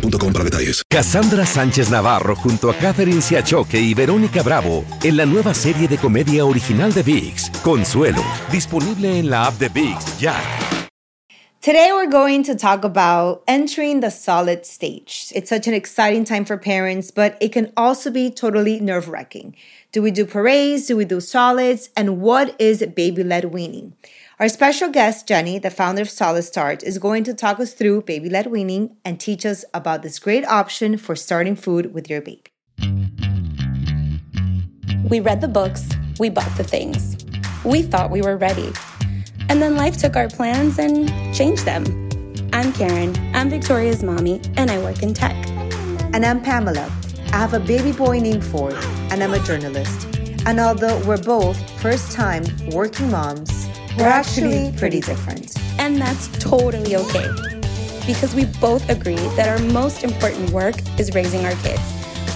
boostmobile.com para detalles. Cassandra Sánchez Navarro junto a Catherine Siachoque y Verónica Bravo en la nueva serie de comedia original de VIX, Consuelo, disponible en la app de VIX ya. Today, we're going to talk about entering the solid stage. It's such an exciting time for parents, but it can also be totally nerve wracking. Do we do purees? Do we do solids? And what is baby led weaning? Our special guest, Jenny, the founder of Solid Start, is going to talk us through baby led weaning and teach us about this great option for starting food with your baby. We read the books, we bought the things. We thought we were ready. And then life took our plans and changed them. I'm Karen, I'm Victoria's mommy, and I work in tech. And I'm Pamela. I have a baby boy named Ford, and I'm a journalist. And although we're both first time working moms, we're actually pretty different. And that's totally okay. Because we both agree that our most important work is raising our kids.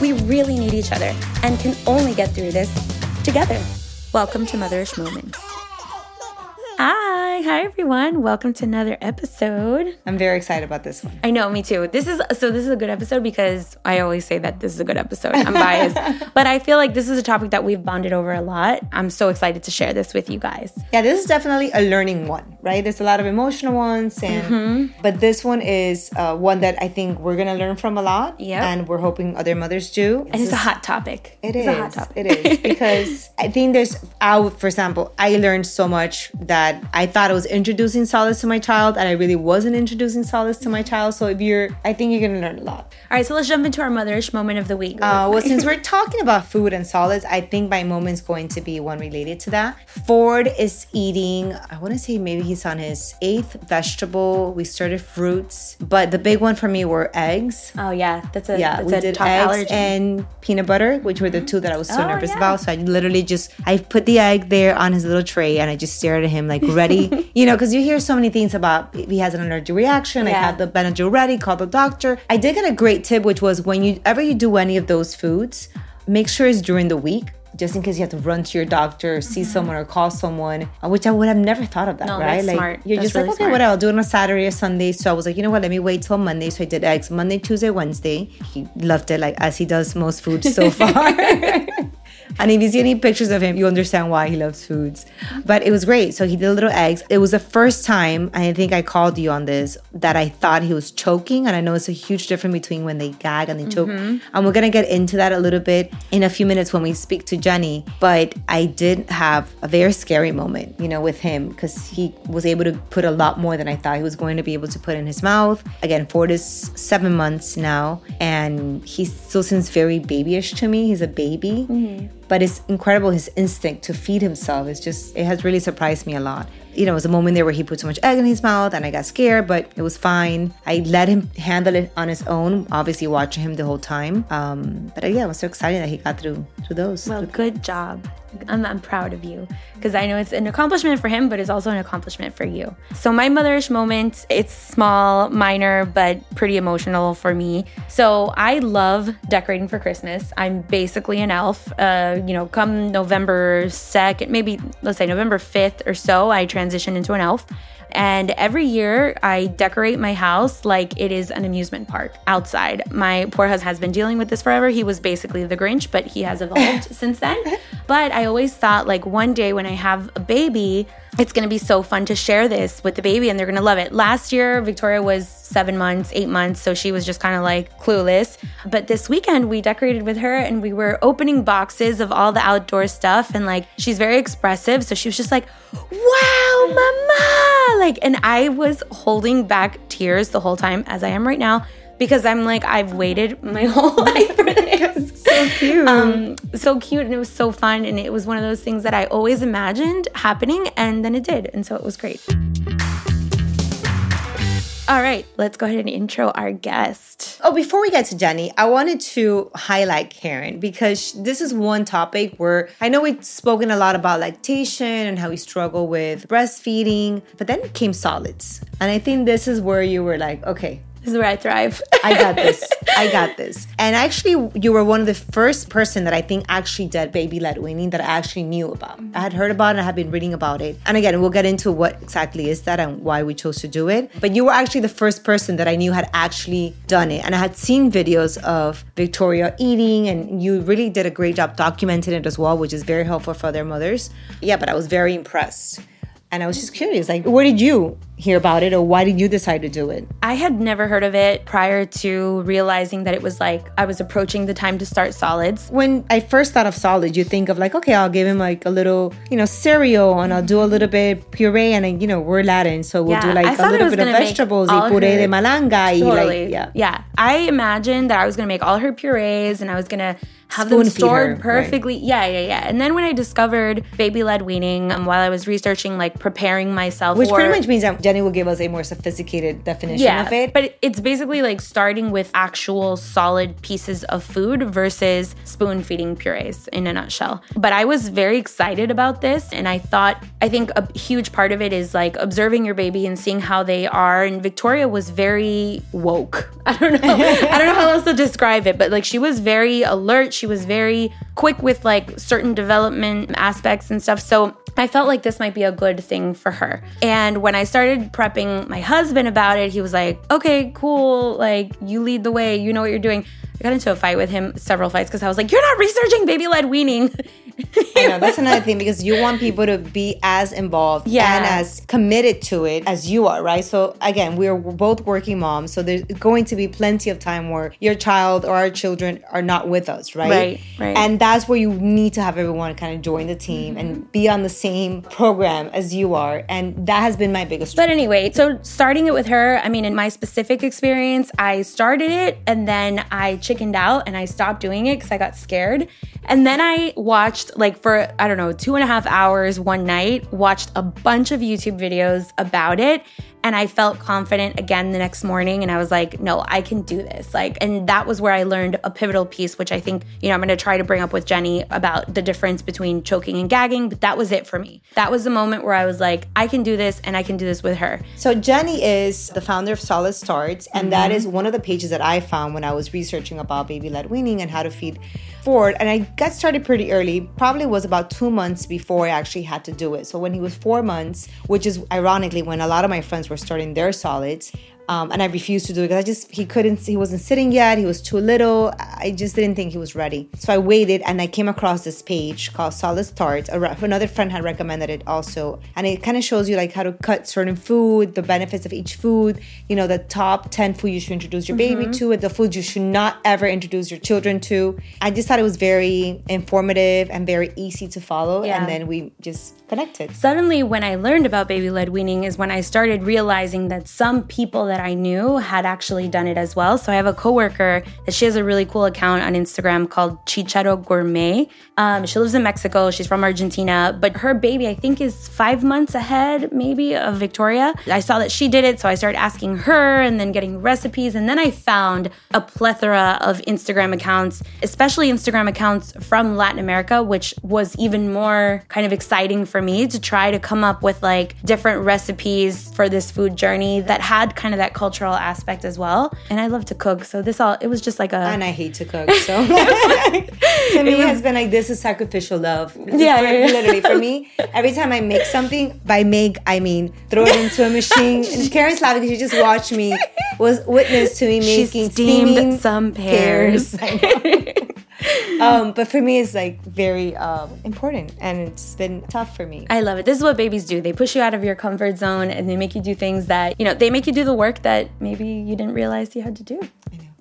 We really need each other and can only get through this together. Welcome to Motherish Moments. Hi, hi everyone. Welcome to another episode. I'm very excited about this one. I know, me too. This is so this is a good episode because I always say that this is a good episode. I'm biased. but I feel like this is a topic that we've bonded over a lot. I'm so excited to share this with you guys. Yeah, this is definitely a learning one, right? There's a lot of emotional ones, and but this one is uh, one that I think we're gonna learn from a lot. Yep. and we're hoping other mothers do. And it's a hot topic. It it's is. a hot topic. It is because I think there's. I, for example, I learned so much that I thought I was introducing solids to my child, and I really wasn't introducing solids to my child. So if you're, I think you're gonna learn a lot. All right, so let's jump into our motherish moment of the week. Uh, well, since we're talking about food and solids, I think my moment's going to be one related to that. Ford is eating, I want to say maybe he's on his eighth vegetable. We started fruits, but the big one for me were eggs. oh yeah, that's a Yeah, that's we a did top eggs allergen. and peanut butter, which were the two that I was so Oh, nervous yeah. about. So I literally just I put the egg there on his little tray and I just stared at him like ready, you know, because you hear so many things about he has an allergic reaction. I Yeah. have the Benadryl ready. Call the doctor. I did get a great tip, which was when you ever you do any of those foods, make sure it's during the week. Just in case you have to run to your doctor, or see someone, or call someone, uh, which I would have never thought of that, Mm-hmm. No, right? like smart. you're That's just really like, okay, smart. what I'll do it on a Saturday or Sunday. So I was like, you know what? Let me wait till Monday. So I did eggs Monday, Tuesday, Wednesday. He loved it, like as he does most foods so far. and if you see any pictures of him, you understand why he loves foods. But it was great. So he did little eggs. It was the first time, I think I called you on this, that I thought he was choking. And I know it's a huge difference between when they gag and they choke. Mm-hmm. And we're gonna get into that a little bit in a few minutes when we speak to Jenny. But I did have a very scary moment, you know, with him because he was able to put a lot more than I thought he was going to be able to put in his mouth. Again, Ford is seven months now, and he still seems very babyish to me. He's a baby. But it's incredible his instinct to feed himself. It's just, it has really surprised me a lot. You know, it was a moment there where he put so much egg in his mouth and I got scared, but it was fine. I let him handle it on his own, obviously watching him the whole time. Um, but uh, yeah, I was so excited that he got through through those. Well, good job. I'm, I'm proud of you because I know it's an accomplishment for him, but it's also an accomplishment for you. So my motherish moment, it's small, minor, but pretty emotional for me. So I love decorating for Christmas. I'm basically an elf. Uh, you know, come November 2nd, maybe let's say November 5th or so, I transition into an elf. And every year I decorate my house like it is an amusement park outside. My poor husband has been dealing with this forever. He was basically the Grinch, but he has evolved since then. But I always thought like one day when I have a baby, it's going to be so fun to share this with the baby and they're going to love it. Last year, Victoria was seven months, eight months, so she was just kind of like clueless. But this weekend, we decorated with her and we were opening boxes of all the outdoor stuff. And like, she's very expressive. So she was just like, wow, mama. Like, and I was holding back tears the whole time, as I am right now because I'm like, I've waited my whole life for this. so cute. Um, so cute and it was so fun. And it was one of those things that I always imagined happening and then it did. And so it was great. All right, let's go ahead and intro our guest. Oh, before we get to Jenny, I wanted to highlight Karen because this is one topic where I know we've spoken a lot about lactation and how we struggle with breastfeeding, but then came solids. And I think this is where you were like, okay, This is where I thrive. I got this. I got this. And actually, you were one of the first person that I think actually did baby led weaning that I actually knew about. Mm-hmm. I had heard about it. I had been reading about it. And again, we'll get into what exactly is that and why we chose to do it. But you were actually the first person that I knew had actually done it. And I had seen videos of Victoria eating, and you really did a great job documenting it as well, which is very helpful for their mothers. Yeah, but I was very impressed. And I was just curious, like, where did you hear about it or why did you decide to do it? I had never heard of it prior to realizing that it was like I was approaching the time to start solids. When I first thought of solids, you think of like, okay, I'll give him like a little, you know, cereal and I'll do a little bit puree and, then, you know, we're Latin. So we'll Yeah, do like a little bit of vegetables, y puree de malanga, y Totally. like, yeah. Yeah. I imagined that I was going to make all her purees and I was going to have Spoon them stored her, right. perfectly. Yeah, yeah, yeah. And then when I discovered baby led weaning, um, while I was researching, like preparing myself Which for pretty much means that Jenny will give us a more sophisticated definition yeah, of it. but it's basically like starting with actual solid pieces of food versus spoon feeding purees in a nutshell. But I was very excited about this, and I thought I think a huge part of it is like observing your baby and seeing how they are. And Victoria was very woke. I don't know. I don't know how else to describe it, but like she was very alert. She was very quick with like certain development aspects and stuff. So I felt like this might be a good thing for her. And when I started prepping my husband about it, he was like, okay, cool. Like, you lead the way. You know what you're doing. I got into a fight with him, several fights, because I was like, you're not researching baby led weaning. I know that's another thing because you want people to be as involved Yeah. and as committed to it as you are, right? So again, we're both working moms, so there's going to be plenty of time where your child or our children are not with us, right? Right, right. And that's where you need to have everyone kind of join the team Mm-hmm. and be on the same program as you are, and that has been my biggest. But anyway, so starting it with her, I mean, in my specific experience, I started it and then I chickened out and I stopped doing it because I got scared. And then I watched, like, for I don't know, two and a half hours one night, watched a bunch of YouTube videos about it. And I felt confident again the next morning. And I was like, no, I can do this. Like, and that was where I learned a pivotal piece, which I think, you know, I'm going to try to bring up with Jenny about the difference between choking and gagging. But that was it for me. That was the moment where I was like, I can do this and I can do this with her. So Jenny is the founder of Solid Starts, and Mm-hmm. that is one of the pages that I found when I was researching about baby-led weaning and how to feed Ford. And I got started pretty early. Probably was about two months before I actually had to do it. So when he was four months, which is ironically when a lot of my friends were starting their solids. Um, and I refused to do it because I just he couldn't he wasn't sitting yet he was too little. I just didn't think he was ready. So I waited and I came across this page called Solid Starts another friend had recommended it also. And it kind of shows you like how to cut certain food the benefits of each food you know the top 10 food you should introduce your baby to and the foods you should not ever introduce your children to. I just thought it was very informative and very easy to follow Yeah. and then we just connected Suddenly, when I learned about baby led weaning, is when I started realizing that some people that I knew had actually done it as well. So I have a coworker that she has a really cool account on Instagram called Chicharo Gourmet. Um, she lives in Mexico. She's from Argentina, but her baby, I think, is five months ahead, maybe, of Victoria. I saw that she did it, so I started asking her and then getting recipes. And then I found a plethora of Instagram accounts, especially Instagram accounts from Latin America, which was even more kind of exciting for me to try to come up with like different recipes for this food journey that had kind of that cultural aspect as well. And I love to cook, so this all it was just like a and I hate to cook. So to me, it's been like this is sacrificial love. Yeah, For- yeah, yeah. literally for me. Every time I make something, by make I mean throw it into a machine. Laughing because she just watched me, was witness to me She making steamed steaming some pears. I know. um, but for me, it's like very um, important, and it's been tough for me. I love it. This is what babies do. They push you out of your comfort zone, and they make you do things that you know. They make you do the work that maybe you didn't realize you had to do.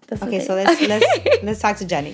That's okay, so let's, okay. let's, let's talk to Jenny.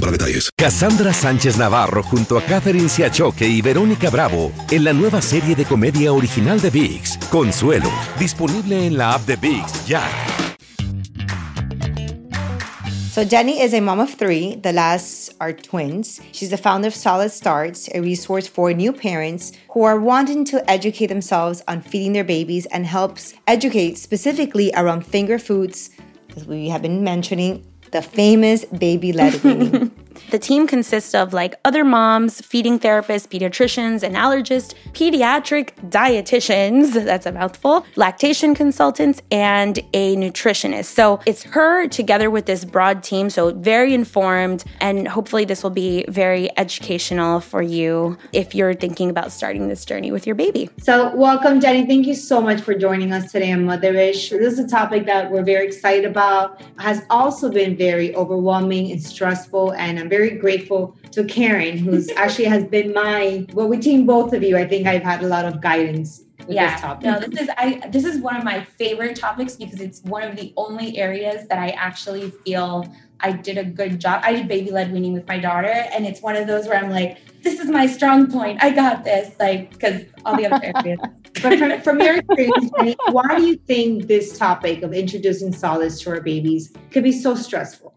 para detalles. Cassandra Sánchez Navarro junto a Catherine Siachoque y Verónica Bravo en la nueva serie de comedia original de VIX, Consuelo, disponible en la app de VIX ya. So Jenny is a mom of three. The last are twins. She's the founder of Solid Starts, a resource for new parents who are wanting to educate themselves on feeding their babies and helps educate specifically around finger foods, as we have been mentioning, the famous baby led weaning. The team consists of like other moms, feeding therapists, pediatricians, and allergists, pediatric dietitians, that's a mouthful, lactation consultants, and a nutritionist. So it's her together with this broad team. So very informed, and hopefully this will be very educational for you if you're thinking about starting this journey with your baby. So welcome, Jenny. Thank you so much for joining us today on Motherish. This is a topic that we're very excited about. Has also been very overwhelming and stressful, and I'm very grateful to Karen, who's actually has been my well, between both of you, I think I've had a lot of guidance yeah, No, this is I this is one of my favorite topics because it's one of the only areas that I actually feel I did a good job. I did baby led weaning with my daughter, and it's one of those where I'm like, this is my strong point. I got this, like because all the other areas. but from, from your experience, why do you think this topic of introducing solids to our babies could be so stressful?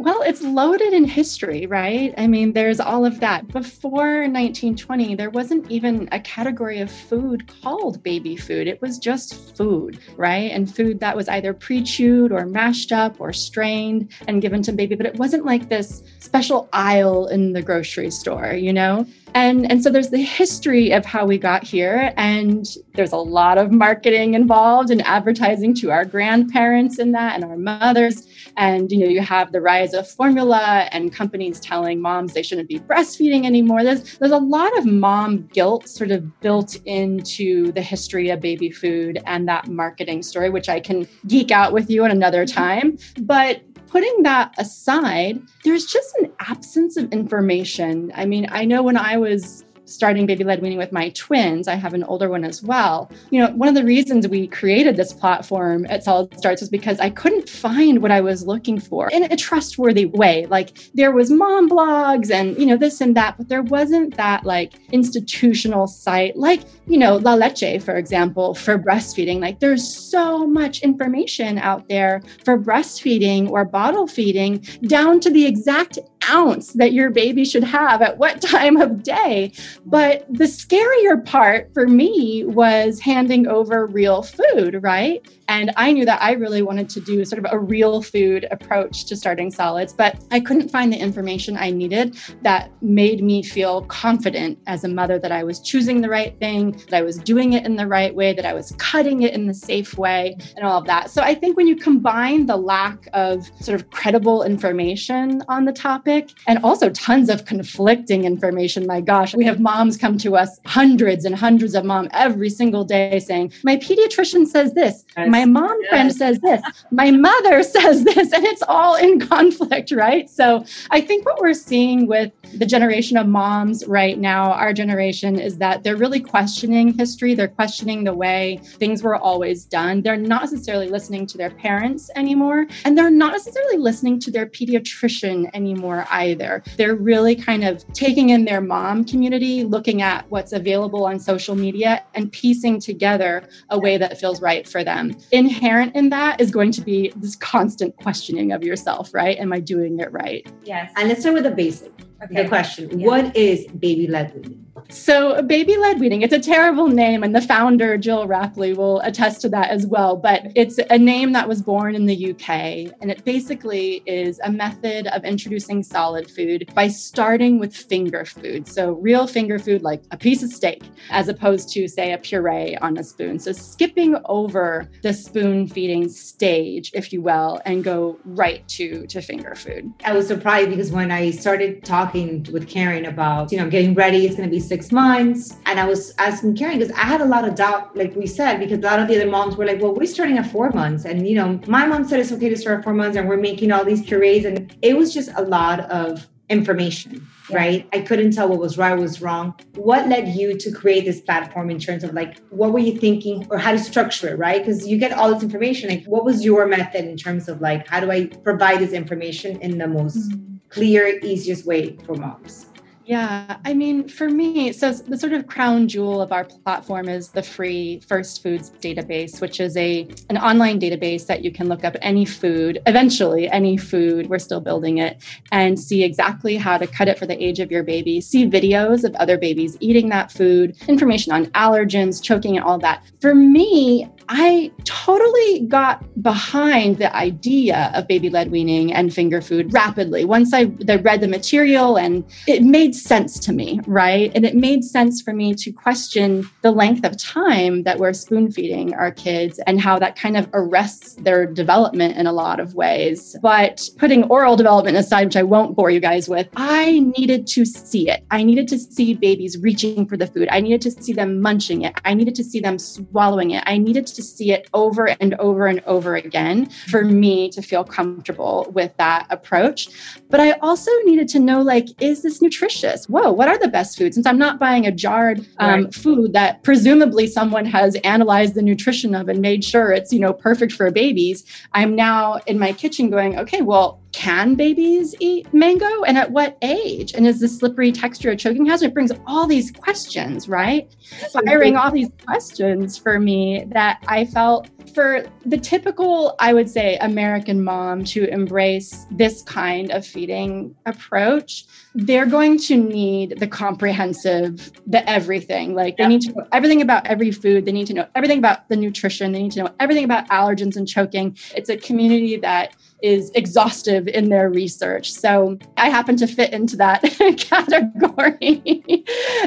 Well, it's loaded in history, right? I mean, there's all of that. Before 1920, there wasn't even a category of food called baby food. It was just food, right? And food that was either pre chewed or mashed up or strained and given to baby. But it wasn't like this special aisle in the grocery store, you know? And, and so there's the history of how we got here. And there's a lot of marketing involved and advertising to our grandparents in that and our mothers. And you know, you have the rise of formula and companies telling moms they shouldn't be breastfeeding anymore. There's there's a lot of mom guilt sort of built into the history of baby food and that marketing story, which I can geek out with you at another mm-hmm. time. But putting that aside, there's just an absence of information. I mean, I know when I was starting baby led weaning with my twins. I have an older one as well. You know, one of the reasons we created this platform at Solid Starts was because I couldn't find what I was looking for in a trustworthy way. Like there was mom blogs and, you know, this and that, but there wasn't that like institutional site like, you know, La Leche, for example, for breastfeeding. Like there's so much information out there for breastfeeding or bottle feeding down to the exact ounce that your baby should have at what time of day. But the scarier part for me was handing over real food, right? And I knew that I really wanted to do sort of a real food approach to starting solids, but I couldn't find the information I needed that made me feel confident as a mother that I was choosing the right thing, that I was doing it in the right way, that I was cutting it in the safe way, and all of that. So I think when you combine the lack of sort of credible information on the topic and also tons of conflicting information, my gosh, we have moms come to us, hundreds and hundreds of moms every single day saying, My pediatrician says this. My my mom yes. friend says this, my mother says this, and it's all in conflict, right? So I think what we're seeing with the generation of moms right now, our generation, is that they're really questioning history. They're questioning the way things were always done. They're not necessarily listening to their parents anymore, and they're not necessarily listening to their pediatrician anymore either. They're really kind of taking in their mom community, looking at what's available on social media, and piecing together a way that feels right for them inherent in that is going to be this constant questioning of yourself, right? Am I doing it right? Yes. And let's start with the basic. Okay. The question: Yeah. What is baby led weaning? So, baby led weaning, it's a terrible name, and the founder, Gill Rapley, will attest to that as well. But it's a name that was born in the UK, and it basically is a method of introducing solid food by starting with finger food. So, real finger food, like a piece of steak, as opposed to, say, a puree on a spoon. So, skipping over the spoon feeding stage, if you will, and go right to, to finger food. I was surprised because when I started talking with Karen about, you know, getting ready, it's going to be six months. And I was asking Karen because I had a lot of doubt, like we said, because a lot of the other moms were like, well, we're starting at four months. And, you know, my mom said it's okay to start at four months and we're making all these purees. And it was just a lot of information, right? I couldn't tell what was right, what was wrong. What led you to create this platform in terms of like, what were you thinking or how to structure it, right? Because you get all this information. Like, what was your method in terms of like, how do I provide this information in the most mm-hmm. clear, easiest way for moms? Yeah, I mean, for me, so the sort of crown jewel of our platform is the free First Foods database, which is a an online database that you can look up any food, eventually any food, we're still building it, and see exactly how to cut it for the age of your baby, see videos of other babies eating that food, information on allergens, choking and all that. For me, I totally got behind the idea of baby-led weaning and finger food rapidly. Once I, I read the material and it made sense to me, right? And it made sense for me to question the length of time that we're spoon feeding our kids and how that kind of arrests their development in a lot of ways. But putting oral development aside, which I won't bore you guys with, I needed to see it. I needed to see babies reaching for the food. I needed to see them munching it. I needed to see them swallowing it. I needed to see it over and over and over again for me to feel comfortable with that approach. But I also needed to know like, is this nutritious? Whoa, what are the best foods? Since I'm not buying a jarred um, Right. food that presumably someone has analyzed the nutrition of and made sure it's, you know, perfect for babies, I'm now in my kitchen going, okay, well, can babies eat mango and at what age? And is the slippery texture a choking hazard? It brings all these questions, right? Firing all these questions for me that I felt for the typical, I would say, American mom to embrace this kind of feeding approach, they're going to need the comprehensive, the everything. Like they need to know everything about every food. They need to know everything about the nutrition. They need to know everything about allergens and choking. It's a community that is exhaustive in their research. So I happen to fit into that category.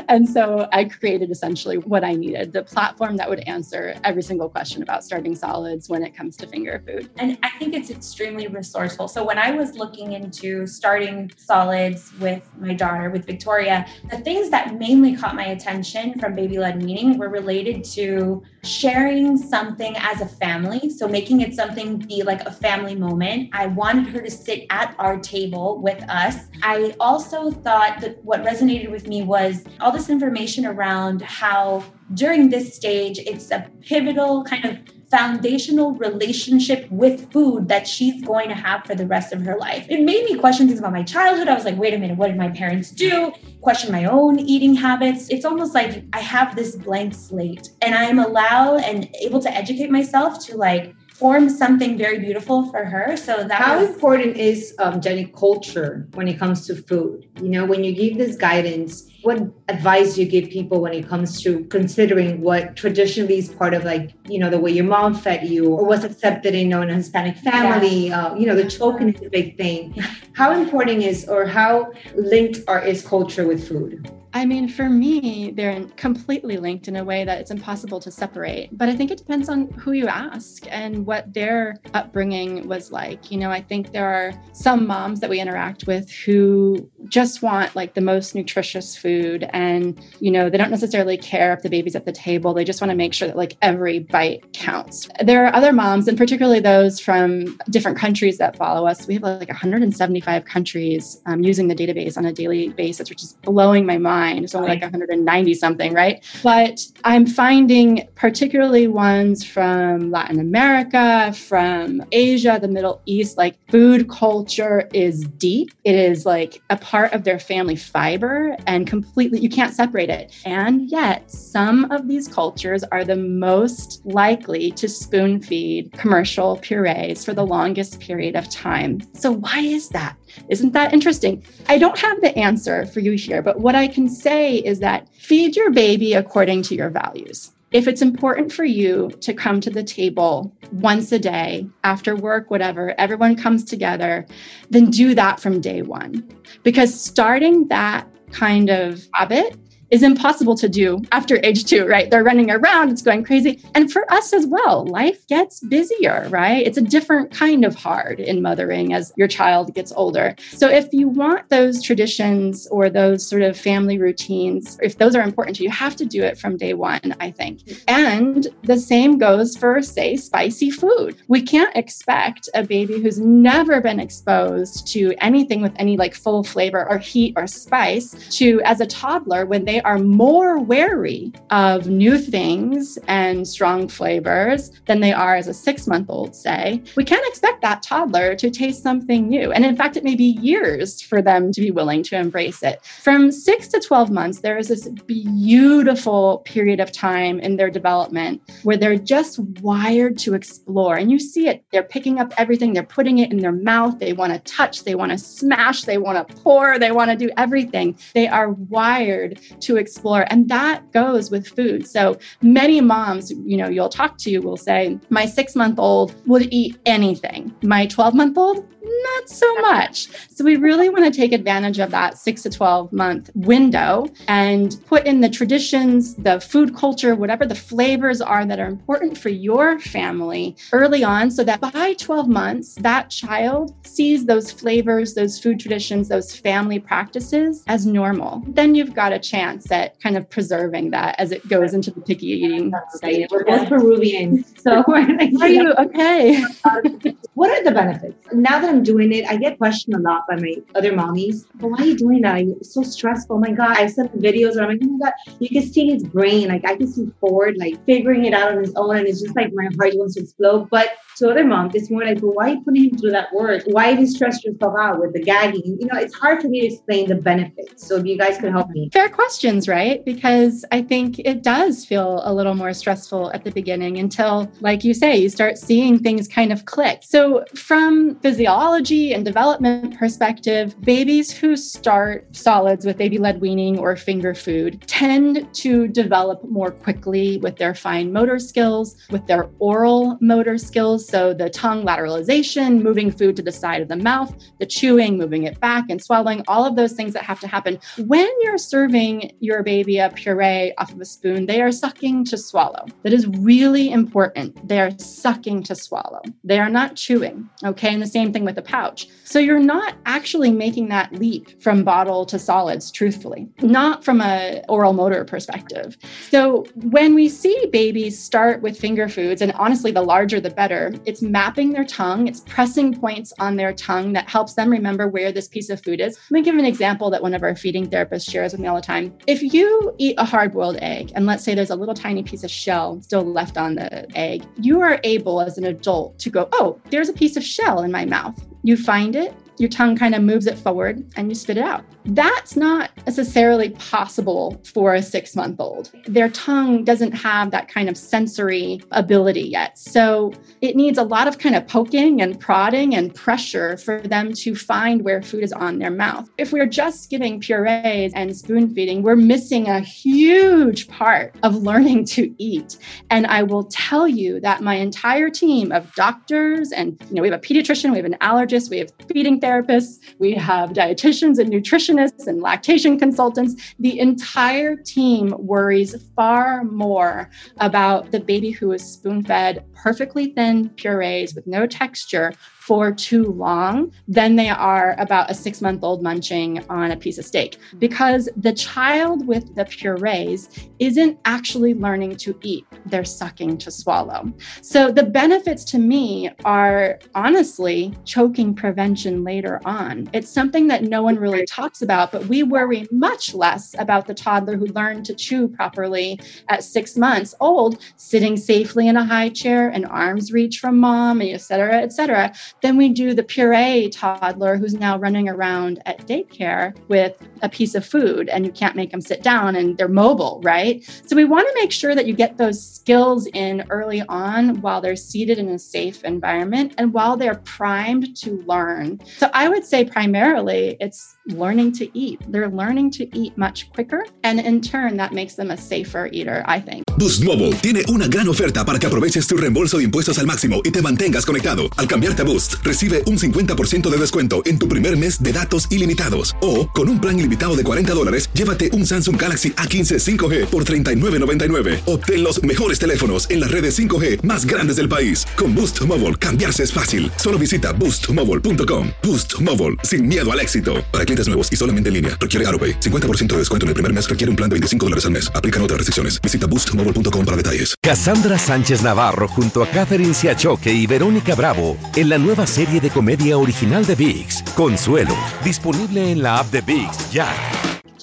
and so I created essentially what I needed the platform that would answer every single question about starting solids when it comes to finger food. And I think it's extremely resourceful. So when I was looking into starting solids with my daughter, with Victoria, the things that mainly caught my attention from baby led weaning were related to sharing something as a family. So making it something be like a family moment. I wanted her to sit at our table with us. I also thought that what resonated with me was all this information around how during this stage, it's a pivotal kind of foundational relationship with food that she's going to have for the rest of her life. It made me question things about my childhood. I was like, wait a minute, what did my parents do? Question my own eating habits. It's almost like I have this blank slate and I'm allowed and able to educate myself to like form something very beautiful for her. So that How was important is um, Jenny culture when it comes to food? You know, when you give this guidance, what advice do you give people when it comes to considering what traditionally is part of like you know the way your mom fed you or what's accepted in you know, in a Hispanic family? Uh, you know, the token is a big thing. How important is or how linked are is culture with food? I mean, for me, they're completely linked in a way that it's impossible to separate. But I think it depends on who you ask and what their upbringing was like. You know, I think there are some moms that we interact with who just want like the most nutritious food and, you know, they don't necessarily care if the baby's at the table. They just want to make sure that like every bite counts. There are other moms, and particularly those from different countries that follow us. We have like 175 countries um, using the database on a daily basis, which is blowing my mind. It's only like 190 something, right? But I'm finding particularly ones from Latin America, from Asia, the Middle East, like food culture is deep. It is like a part of their family fiber and completely, you can't separate it. And yet, some of these cultures are the most likely to spoon feed commercial purees for the longest period of time. So, why is that? Isn't that interesting? I don't have the answer for you here, but what I can say is that feed your baby according to your values. If it's important for you to come to the table once a day, after work, whatever, everyone comes together, then do that from day one. Because starting that kind of habit is impossible to do after age two, right? They're running around, it's going crazy. And for us as well, life gets busier, right? It's a different kind of hard in mothering as your child gets older. So if you want those traditions or those sort of family routines, if those are important to you, you have to do it from day one, I think. And the same goes for, say, spicy food. We can't expect a baby who's never been exposed to anything with any like full flavor or heat or spice to, as a toddler, when they are more wary of new things and strong flavors than they are as a six month old, say, we can't expect that toddler to taste something new. And in fact, it may be years for them to be willing to embrace it. From six to 12 months, there is this beautiful period of time in their development where they're just wired to explore. And you see it, they're picking up everything, they're putting it in their mouth, they want to touch, they want to smash, they want to pour, they want to do everything. They are wired to to explore. And that goes with food. So many moms, you know, you'll talk to will say, my six month old would eat anything. My 12 month old, not so much. So we really want to take advantage of that six to 12 month window and put in the traditions, the food culture, whatever the flavors are that are important for your family early on so that by 12 months, that child sees those flavors, those food traditions, those family practices as normal. Then you've got a chance at kind of preserving that as it goes into the picky eating stage. We're both Peruvian. So we're like, are you okay? what are the benefits? Now that I'm doing it, I get questioned a lot by my other mommies. But why are you doing that? It's so stressful. Oh my God. I sent videos where I'm like, oh my God, you can see his brain. Like I can see Ford like figuring it out on his own. And it's just like my heart wants to explode. But to other moms, it's more like, well, why are you putting him through that work? Why do you stress yourself out with the gagging? You know, it's hard for me to explain the benefits. So if you guys could help me. Fair questions, right? Because I think it does feel a little more stressful at the beginning until, like you say, you start seeing things kind of click. So from physiology and development perspective, babies who start solids with baby led weaning or finger food tend to develop more quickly with their fine motor skills, with their oral motor skills. So the tongue lateralization, moving food to the side of the mouth, the chewing, moving it back and swallowing, all of those things that have to happen. When you're serving your baby a puree off of a spoon, they are sucking to swallow. That is really important. They are sucking to swallow. They are not chewing. Okay. And the same thing with a pouch. So you're not actually making that leap from bottle to solids, truthfully, not from a oral motor perspective. So when we see babies start with finger foods, and honestly, the larger the better, it's mapping their tongue, it's pressing points on their tongue that helps them remember where this piece of food is. Let me give an example that one of our feeding therapists shares with me all the time. If you eat a hard boiled egg, and let's say there's a little tiny piece of shell still left on the egg, you are able as an adult to go, oh, there's a piece of shell in my mouth. You find it, your tongue kind of moves it forward and you spit it out. That's not necessarily possible for a six month old. Their tongue doesn't have that kind of sensory ability yet. So it needs a lot of kind of poking and prodding and pressure for them to find where food is on their mouth. If we're just giving purees and spoon feeding, we're missing a huge part of learning to eat. And I will tell you that my entire team of doctors and, you know, we have a pediatrician, we have an allergist, we have feeding therapists we have dietitians and nutritionists and lactation consultants. The entire team worries far more about the baby who is spoon fed perfectly thin purees with no texture for too long than they are about a six month old munching on a piece of steak because the child with the purees isn't actually learning to eat, they're sucking to swallow. So the benefits to me are honestly choking prevention later on. It's something that no one really talks about, but we worry much less about the toddler who learned to chew properly at six months old, sitting safely in a high chair and arms reach from mom, et cetera, et cetera Then we do the puree toddler who's now running around at daycare with a piece of food and you can't make them sit down and they're mobile, right? So we want to make sure that you get those skills in early on while they're seated in a safe environment and while they're primed to learn. So I would say primarily it's learning to eat. They're learning to eat much quicker and in turn that makes them a safer eater, I think. Boost Mobile tiene una gran oferta para que aproveches tu reembolso de impuestos al máximo y te mantengas conectado. Al cambiarte a Boost, recibe un 50% de descuento en tu primer mes de datos ilimitados. O, con un plan ilimitado de 40 dólares, llévate un Samsung Galaxy A15 5G por $39.99. Obtén los mejores teléfonos en las redes 5G más grandes del país. Con Boost Mobile, cambiarse es fácil. Solo visita boostmobile.com. Boost Mobile, sin miedo al éxito. Para clientes nuevos y solamente en línea, requiere AroPay. 50% de descuento en el primer mes requiere un plan de 25 dólares al mes. Aplican otras restricciones. Visita boostmobile.com para detalles. Cassandra Sánchez Navarro junto a Catherine Siachoque y Verónica Bravo en la nueva serie de comedia original de VIX, Consuelo, disponible en la app de VIX ya.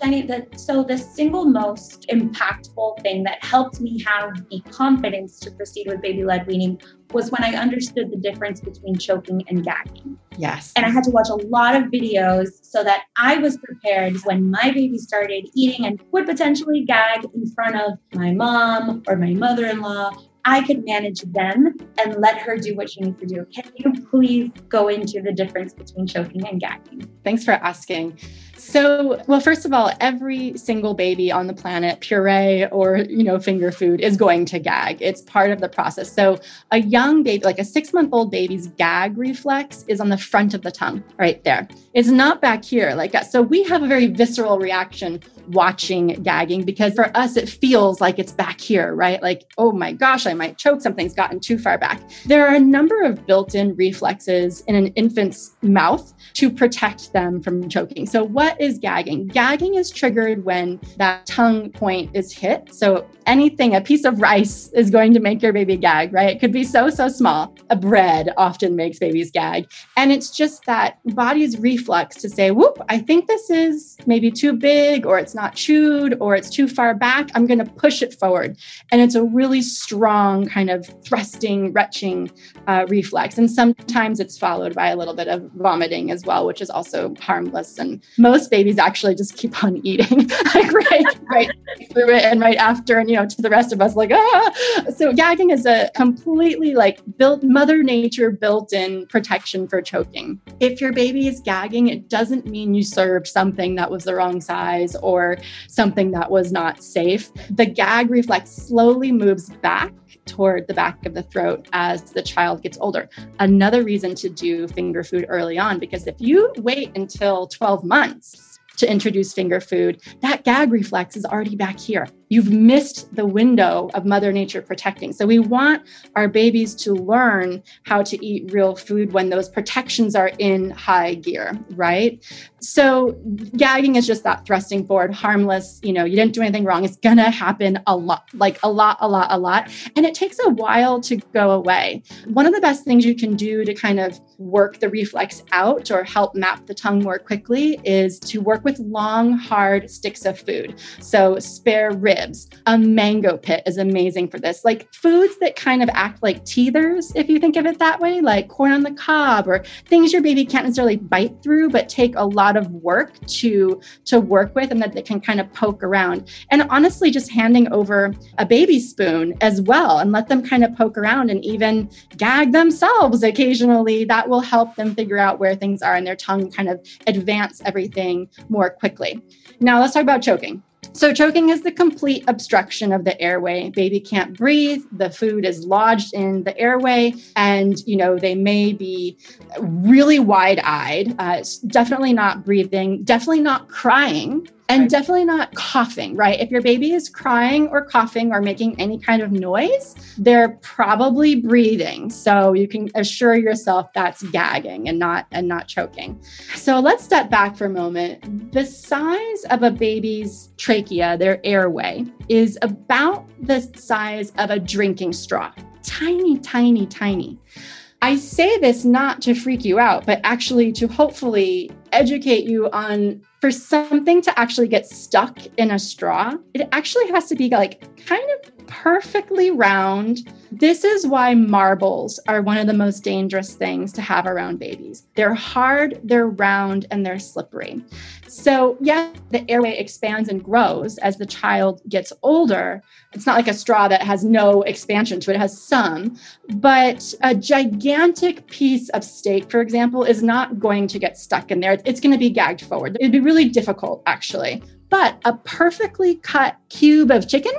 Jenny, the, so the single most impactful thing that helped me have the confidence to proceed with baby led weaning was when I understood the difference between choking and gagging. Yes. And I had to watch a lot of videos so that I was prepared when my baby started eating and would potentially gag in front of my mom or my mother in law. I could manage them and let her do what she needs to do. Can you please go into the difference between choking and gagging? Thanks for asking. So, well, first of all, every single baby on the planet, puree or, you know, finger food is going to gag. It's part of the process. So, a young baby, like a six month old baby's gag reflex is on the front of the tongue, right there. It's not back here like that. So, we have a very visceral reaction watching gagging because for us, it feels like it's back here, right? Like, oh my gosh, I might choke. Something's gotten too far back. There are a number of built in reflexes in an infant's mouth to protect them from choking. So, what is gagging? Gagging is triggered when that tongue point is hit. So, anything, a piece of rice is going to make your baby gag, right? It could be so, so small. A bread often makes babies gag. And it's just that body's reflex to say, whoop, I think this is maybe too big or it's not chewed or it's too far back. I'm going to push it forward. And it's a really strong kind of thrusting, retching uh, reflex. And sometimes it's followed by a little bit of vomiting as well, which is also harmless. And most babies actually just keep on eating like right, right through it and right after. And, you know, to the rest of us, like, ah. So gagging is a completely like built, Mother Nature built in protection for choking. If your baby is gagging, it doesn't mean you served something that was the wrong size or something that was not safe. The gag reflex slowly moves back toward the back of the throat as the child gets older. Another reason to do finger food early on, because if you wait until 12 months to introduce finger food, that gag reflex is already back here you've missed the window of Mother Nature protecting. So we want our babies to learn how to eat real food when those protections are in high gear, right? So gagging is just that thrusting forward, harmless, you know, you didn't do anything wrong. It's gonna happen a lot, like a lot, a lot, a lot. And it takes a while to go away. One of the best things you can do to kind of work the reflex out or help map the tongue more quickly is to work with long, hard sticks of food. So spare ribs A mango pit is amazing for this. Like foods that kind of act like teethers, if you think of it that way, like corn on the cob or things your baby can't necessarily bite through, but take a lot of work to to work with and that they can kind of poke around. And honestly, just handing over a baby spoon as well and let them kind of poke around and even gag themselves occasionally. That will help them figure out where things are in their tongue, kind of advance everything more quickly. Now let's talk about choking. So, choking is the complete obstruction of the airway. Baby can't breathe. The food is lodged in the airway, and you know they may be really wide-eyed. Uh, definitely not breathing. Definitely not crying. And definitely not coughing, right? If your baby is crying or coughing or making any kind of noise, they're probably breathing. So you can assure yourself that's gagging and not and not choking. So let's step back for a moment. The size of a baby's trachea, their airway, is about the size of a drinking straw. Tiny, tiny, tiny. I say this not to freak you out, but actually to hopefully educate you on for something to actually get stuck in a straw, it actually has to be like kind of perfectly round. This is why marbles are one of the most dangerous things to have around babies. They're hard, they're round, and they're slippery. So, yeah, the airway expands and grows as the child gets older. It's not like a straw that has no expansion to it, it has some. But a gigantic piece of steak, for example, is not going to get stuck in there. It's going to be gagged forward. It'd be really difficult, actually. But a perfectly cut cube of chicken,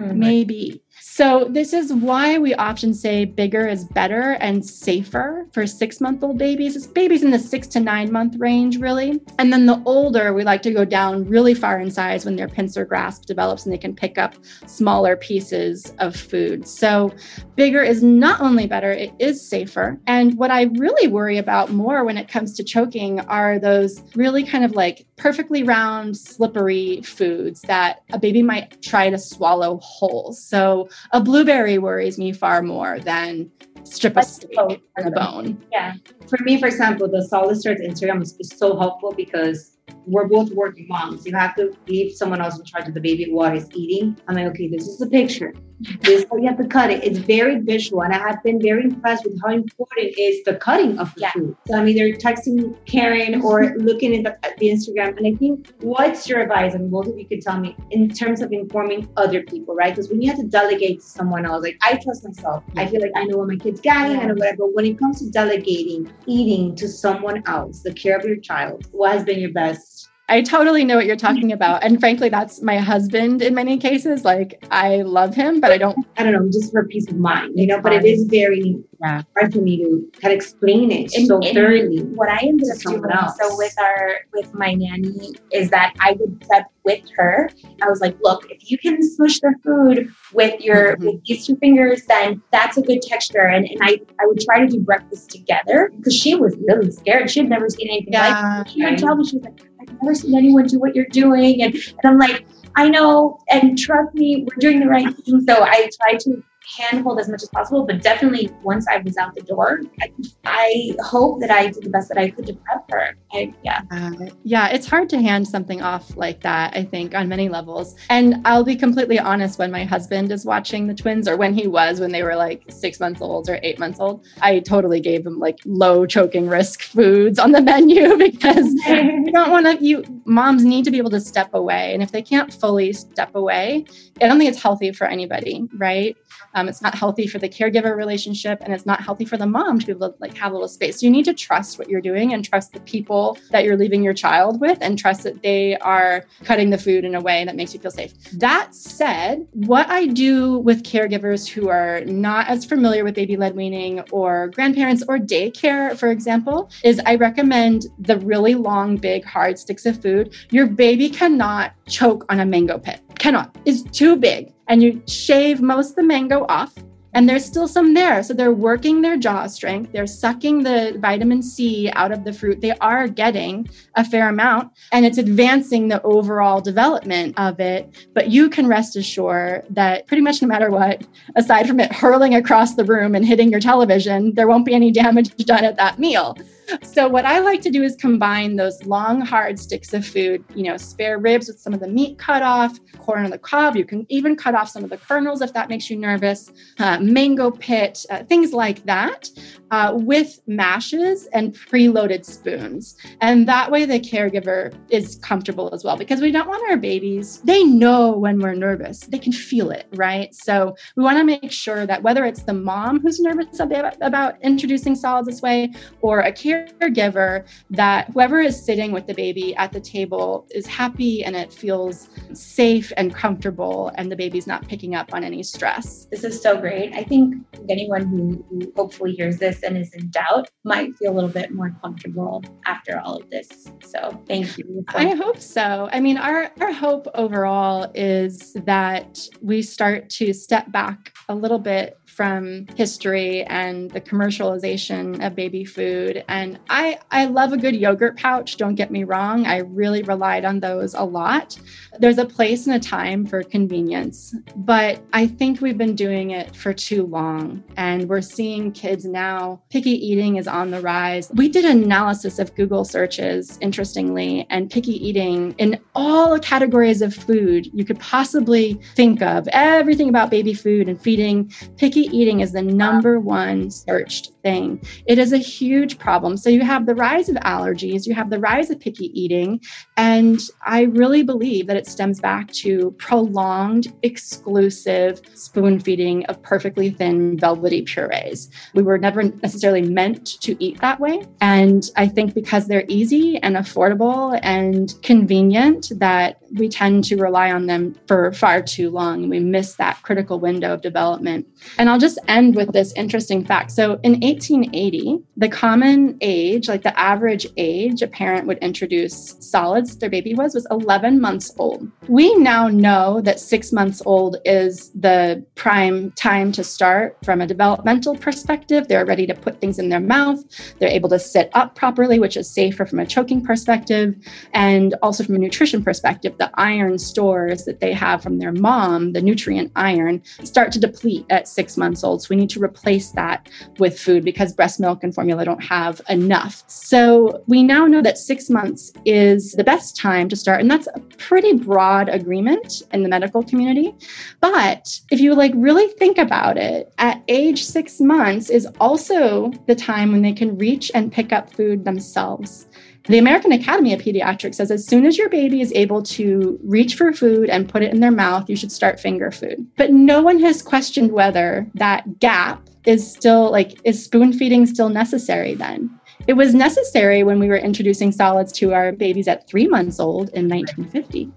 mm-hmm. maybe. So, this is why we often say bigger is better and safer for six month old babies. It's babies in the six to nine month range, really. And then the older, we like to go down really far in size when their pincer grasp develops and they can pick up smaller pieces of food. So, bigger is not only better, it is safer. And what I really worry about more when it comes to choking are those really kind of like perfectly round, slippery foods that a baby might try to swallow whole. So, a blueberry worries me far more than strip a steak and a bone. Yeah. For me, for example, the solid Instagram is, is so helpful because we're both working moms. You have to leave someone else in charge of the baby while he's eating. I'm like, okay, this is the picture. This is how you have to cut it. It's very visual, and I have been very impressed with how important is the cutting of the yeah. food. So I'm either texting Karen or looking at the, at the, Instagram, and I think what's your advice? And both of you could tell me in terms of informing other people, right? Because when you have to delegate to someone else, like I trust myself. I feel like I know what my kid's getting, I know whatever. But when it comes to delegating eating to someone else, the care of your child, what has been your best ます。I totally know what you're talking about. And frankly, that's my husband in many cases. Like, I love him, but I don't. I don't know, just for peace of mind, you know, but it is very yeah. hard for me to kind of explain it and, so and thoroughly. What I ended up doing, else. so with our, with my nanny, is that I would prep with her. I was like, look, if you can smush the food with your, mm-hmm. with these two fingers, then that's a good texture. And, and I, I would try to do breakfast together because she was really scared. She had never seen anything yeah. like it. She would tell me, she was like, I've never seen anyone do what you're doing. And, and I'm like, I know, and trust me, we're doing the right thing. So I try to handhold as much as possible, but definitely once I was out the door, I, I hope that I did the best that I could to prep her. I, yeah. Uh, yeah, it's hard to hand something off like that, I think, on many levels. And I'll be completely honest when my husband is watching the twins, or when he was, when they were like six months old or eight months old, I totally gave them like low choking risk foods on the menu because you don't want to, you moms need to be able to step away. And if they can't fully step away, I don't think it's healthy for anybody, right? Um, it's not healthy for the caregiver relationship, and it's not healthy for the mom to be able to like have a little space. So you need to trust what you're doing and trust the people that you're leaving your child with, and trust that they are cutting the food in a way that makes you feel safe. That said, what I do with caregivers who are not as familiar with baby-led weaning or grandparents or daycare, for example, is I recommend the really long, big, hard sticks of food. Your baby cannot choke on a mango pit. Cannot. It's too big and you shave most of the mango off and there's still some there. So they're working their jaw strength, they're sucking the vitamin C out of the fruit. They are getting a fair amount and it's advancing the overall development of it. But you can rest assured that pretty much no matter what, aside from it hurling across the room and hitting your television, there won't be any damage done at that meal. So what I like to do is combine those long, hard sticks of food, you know, spare ribs with some of the meat cut off, corn on the cob. You can even cut off some of the kernels if that makes you nervous, uh, mango pit, uh, things like that, uh, with mashes and preloaded spoons. And that way the caregiver is comfortable as well because we don't want our babies, they know when we're nervous, they can feel it, right? So we want to make sure that whether it's the mom who's nervous about, introducing solids this way or a caregiver, caregiver that whoever is sitting with the baby at the table is happy and it feels safe and comfortable and the baby's not picking up on any stress. This is so great. I think anyone who, who hopefully hears this and is in doubt might feel a little bit more comfortable after all of this. So thank you. I hope so. I mean, our, our hope overall is that we start to step back a little bit from history and the commercialization of baby food. And I, I love a good yogurt pouch, don't get me wrong. I really relied on those a lot. There's a place and a time for convenience, but I think we've been doing it for too long. And we're seeing kids now, picky eating is on the rise. We did an analysis of Google searches, interestingly, and picky eating in all categories of food you could possibly think of, everything about baby food and feeding. Picky eating is the number one searched thing. It is a huge problem. So you have the rise of allergies, you have the rise of picky eating. And I really believe that it stems back to prolonged, exclusive spoon feeding of perfectly thin, velvety purees. We were never necessarily meant to eat that way. And I think because they're easy and affordable and convenient, that we tend to rely on them for far too long. We miss that critical window of development. And I'll just end with this interesting fact. So in 1880, the common age, like the average age a parent would introduce solids their baby was, was 11 months old. We now know that six months old is the prime time to start from a developmental perspective. They're ready to put things in their mouth. They're able to sit up properly, which is safer from a choking perspective. And also from a nutrition perspective, the iron stores that they have from their mom, the nutrient iron, start to deplete at six months old. So we need to replace that with food because breast milk and formula don't have enough. So we now know that six months is the best time to start. And that's a pretty broad agreement in the medical community. But if you like really think about it, at age six months is also the time when they can reach and pick up food themselves. The American Academy of Pediatrics says as soon as your baby is able to reach for food and put it in their mouth, you should start finger food. But no one has questioned whether that gap is still like, is spoon feeding still necessary then? It was necessary when we were introducing solids to our babies at three months old in 1950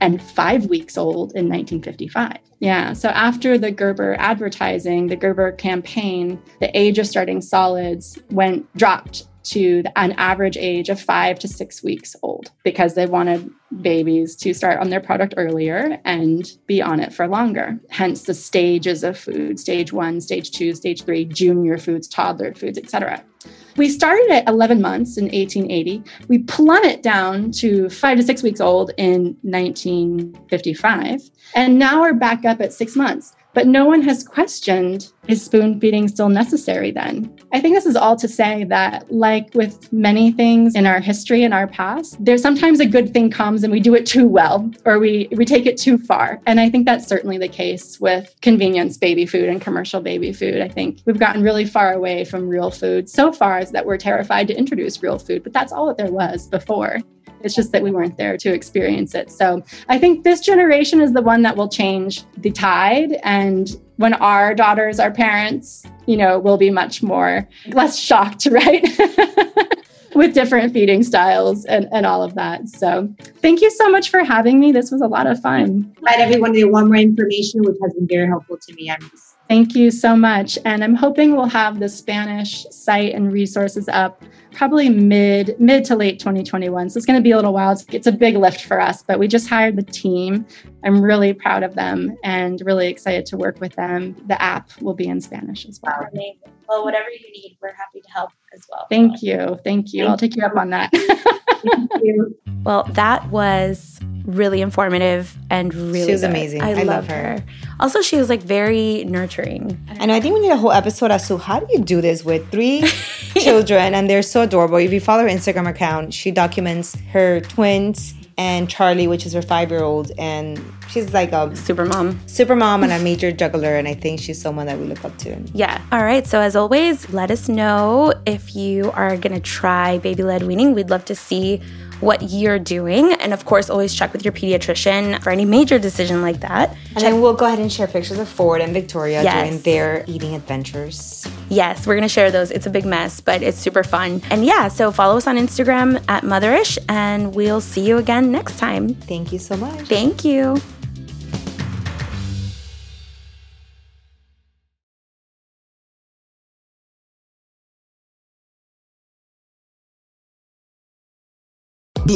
and five weeks old in 1955. Yeah. So after the Gerber advertising, the Gerber campaign, the age of starting solids went dropped to an average age of five to six weeks old because they wanted babies to start on their product earlier and be on it for longer. Hence the stages of food, stage one, stage two, stage three, junior foods, toddler foods, etc. We started at 11 months in 1880. We plummet down to five to six weeks old in 1955. And now we're back up at six months. But no one has questioned is spoon feeding still necessary then? I think this is all to say that, like with many things in our history and our past, there's sometimes a good thing comes and we do it too well or we, we take it too far. And I think that's certainly the case with convenience baby food and commercial baby food. I think we've gotten really far away from real food so far as that we're terrified to introduce real food, but that's all that there was before. It's just that we weren't there to experience it. So I think this generation is the one that will change the tide. And when our daughters are parents, you know, we'll be much more less shocked, right? With different feeding styles and, and all of that. So thank you so much for having me. This was a lot of fun. Let everyone know one more information, which has been very helpful to me. I'm Thank you so much. And I'm hoping we'll have the Spanish site and resources up probably mid mid to late 2021. So it's going to be a little while. It's, it's, a big lift for us, but we just hired the team. I'm really proud of them and really excited to work with them. The app will be in Spanish as well. Amazing. Well, whatever you need, we're happy to help as well. Thank you. Thank you. Thank I'll take you up on that. well, that was really informative and really she was good. amazing I, I love, love her. her. Also she was like very nurturing I know I think we need a whole episode as to how do you do this with three children and they're so adorable if you follow her Instagram account she documents her twins and Charlie, which is her five year old, and she's like a super mom, super mom, and a major juggler. And I think she's someone that we look up to. Yeah. All right. So as always, let us know if you are gonna try baby led weaning. We'd love to see what you're doing. And of course, always check with your pediatrician for any major decision like that. And check- then we'll go ahead and share pictures of Ford and Victoria yes. doing their eating adventures. Yes, we're going to share those. It's a big mess, but it's super fun. And yeah, so follow us on Instagram at Motherish, and we'll see you again next time. Thank you so much. Thank you.